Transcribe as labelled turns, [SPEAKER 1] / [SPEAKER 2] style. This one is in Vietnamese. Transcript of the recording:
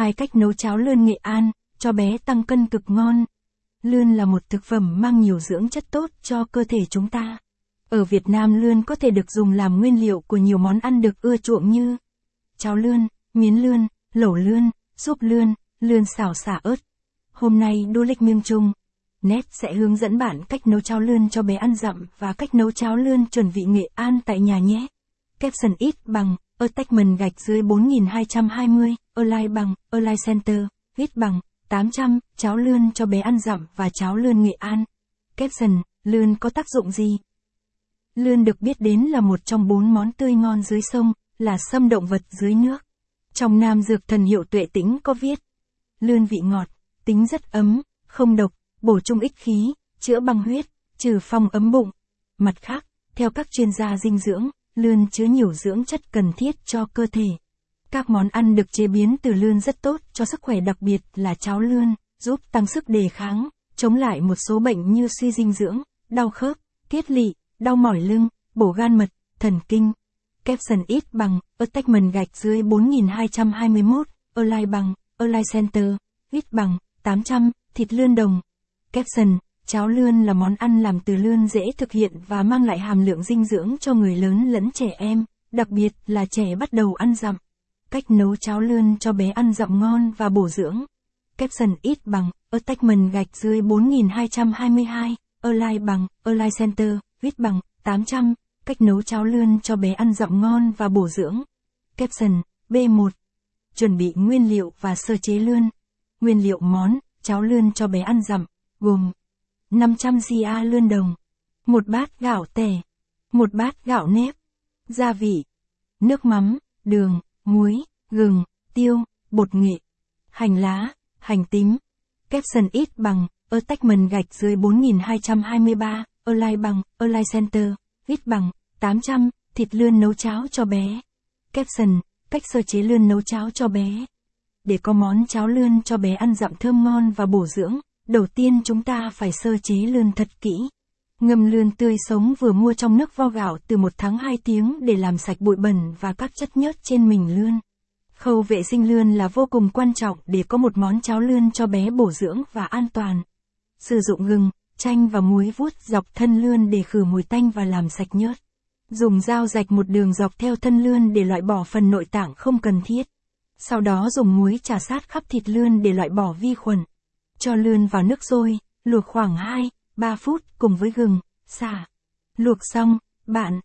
[SPEAKER 1] Hai cách nấu cháo lươn Nghệ An, cho bé tăng cân cực ngon. Lươn là một thực phẩm mang nhiều dưỡng chất tốt cho cơ thể chúng ta. Ở Việt Nam lươn có thể được dùng làm nguyên liệu của nhiều món ăn được ưa chuộng như cháo lươn, miến lươn, lẩu lươn, súp lươn, lươn xào xả ớt. Hôm nay Du Lịch Miêng Trung, Net sẽ hướng dẫn bạn cách nấu cháo lươn cho bé ăn dặm và cách nấu cháo lươn chuẩn vị Nghệ An tại nhà nhé. Caption ít bằng, attachment gạch dưới 4220, align bằng, align center, viết bằng, 800, cháo lươn cho bé ăn dặm và cháo lươn Nghệ An. Caption, lươn có tác dụng gì? Lươn được biết đến là một trong bốn món tươi ngon dưới sông, là sâm động vật dưới nước. Trong Nam Dược Thần Hiệu Tuệ Tĩnh có viết, lươn vị ngọt, tính rất ấm, không độc, bổ trung ích khí, chữa băng huyết, trừ phong ấm bụng. Mặt khác, theo các chuyên gia dinh dưỡng, lươn chứa nhiều dưỡng chất cần thiết cho cơ thể. Các món ăn được chế biến từ lươn rất tốt cho sức khỏe đặc biệt là cháo lươn, giúp tăng sức đề kháng, chống lại một số bệnh như suy dinh dưỡng, đau khớp, tiết lỵ, đau mỏi lưng, bổ gan mật, thần kinh. Capson ít bằng, attachment gạch dưới 4221, online bằng, online center, ít bằng, 800, thịt lươn đồng. Capson, cháo lươn là món ăn làm từ lươn dễ thực hiện và mang lại hàm lượng dinh dưỡng cho người lớn lẫn trẻ em, đặc biệt là trẻ bắt đầu ăn dặm. Cách nấu cháo lươn cho bé ăn dặm ngon và bổ dưỡng. Capson ít bằng, attachment gạch dưới 4222, align bằng, align center, viết bằng, 800, cách nấu cháo lươn cho bé ăn dặm ngon và bổ dưỡng. Capson, B1. Chuẩn bị nguyên liệu và sơ chế lươn. Nguyên liệu món, cháo lươn cho bé ăn dặm, gồm 500 gia lươn đồng, một bát gạo tẻ, một bát gạo nếp, gia vị, nước mắm, đường, muối, gừng, tiêu, bột nghệ, hành lá, hành tím. caption ít bằng, attachment gạch dưới 4223, align bằng, align center, ít bằng, 800, thịt lươn nấu cháo cho bé. caption cách sơ chế lươn nấu cháo cho bé. Để có món cháo lươn cho bé ăn dặm thơm ngon và bổ dưỡng, đầu tiên chúng ta phải sơ chế lươn thật kỹ. Ngâm lươn tươi sống vừa mua trong nước vo gạo từ 1 tháng 2 tiếng để làm sạch bụi bẩn và các chất nhớt trên mình lươn. Khâu vệ sinh lươn là vô cùng quan trọng để có một món cháo lươn cho bé bổ dưỡng và an toàn. Sử dụng gừng, chanh và muối vuốt dọc thân lươn để khử mùi tanh và làm sạch nhớt. Dùng dao rạch một đường dọc theo thân lươn để loại bỏ phần nội tạng không cần thiết. Sau đó dùng muối trà sát khắp thịt lươn để loại bỏ vi khuẩn. Cho lươn vào nước sôi, luộc khoảng 2, 3 phút cùng với gừng, xả. Luộc xong, bạn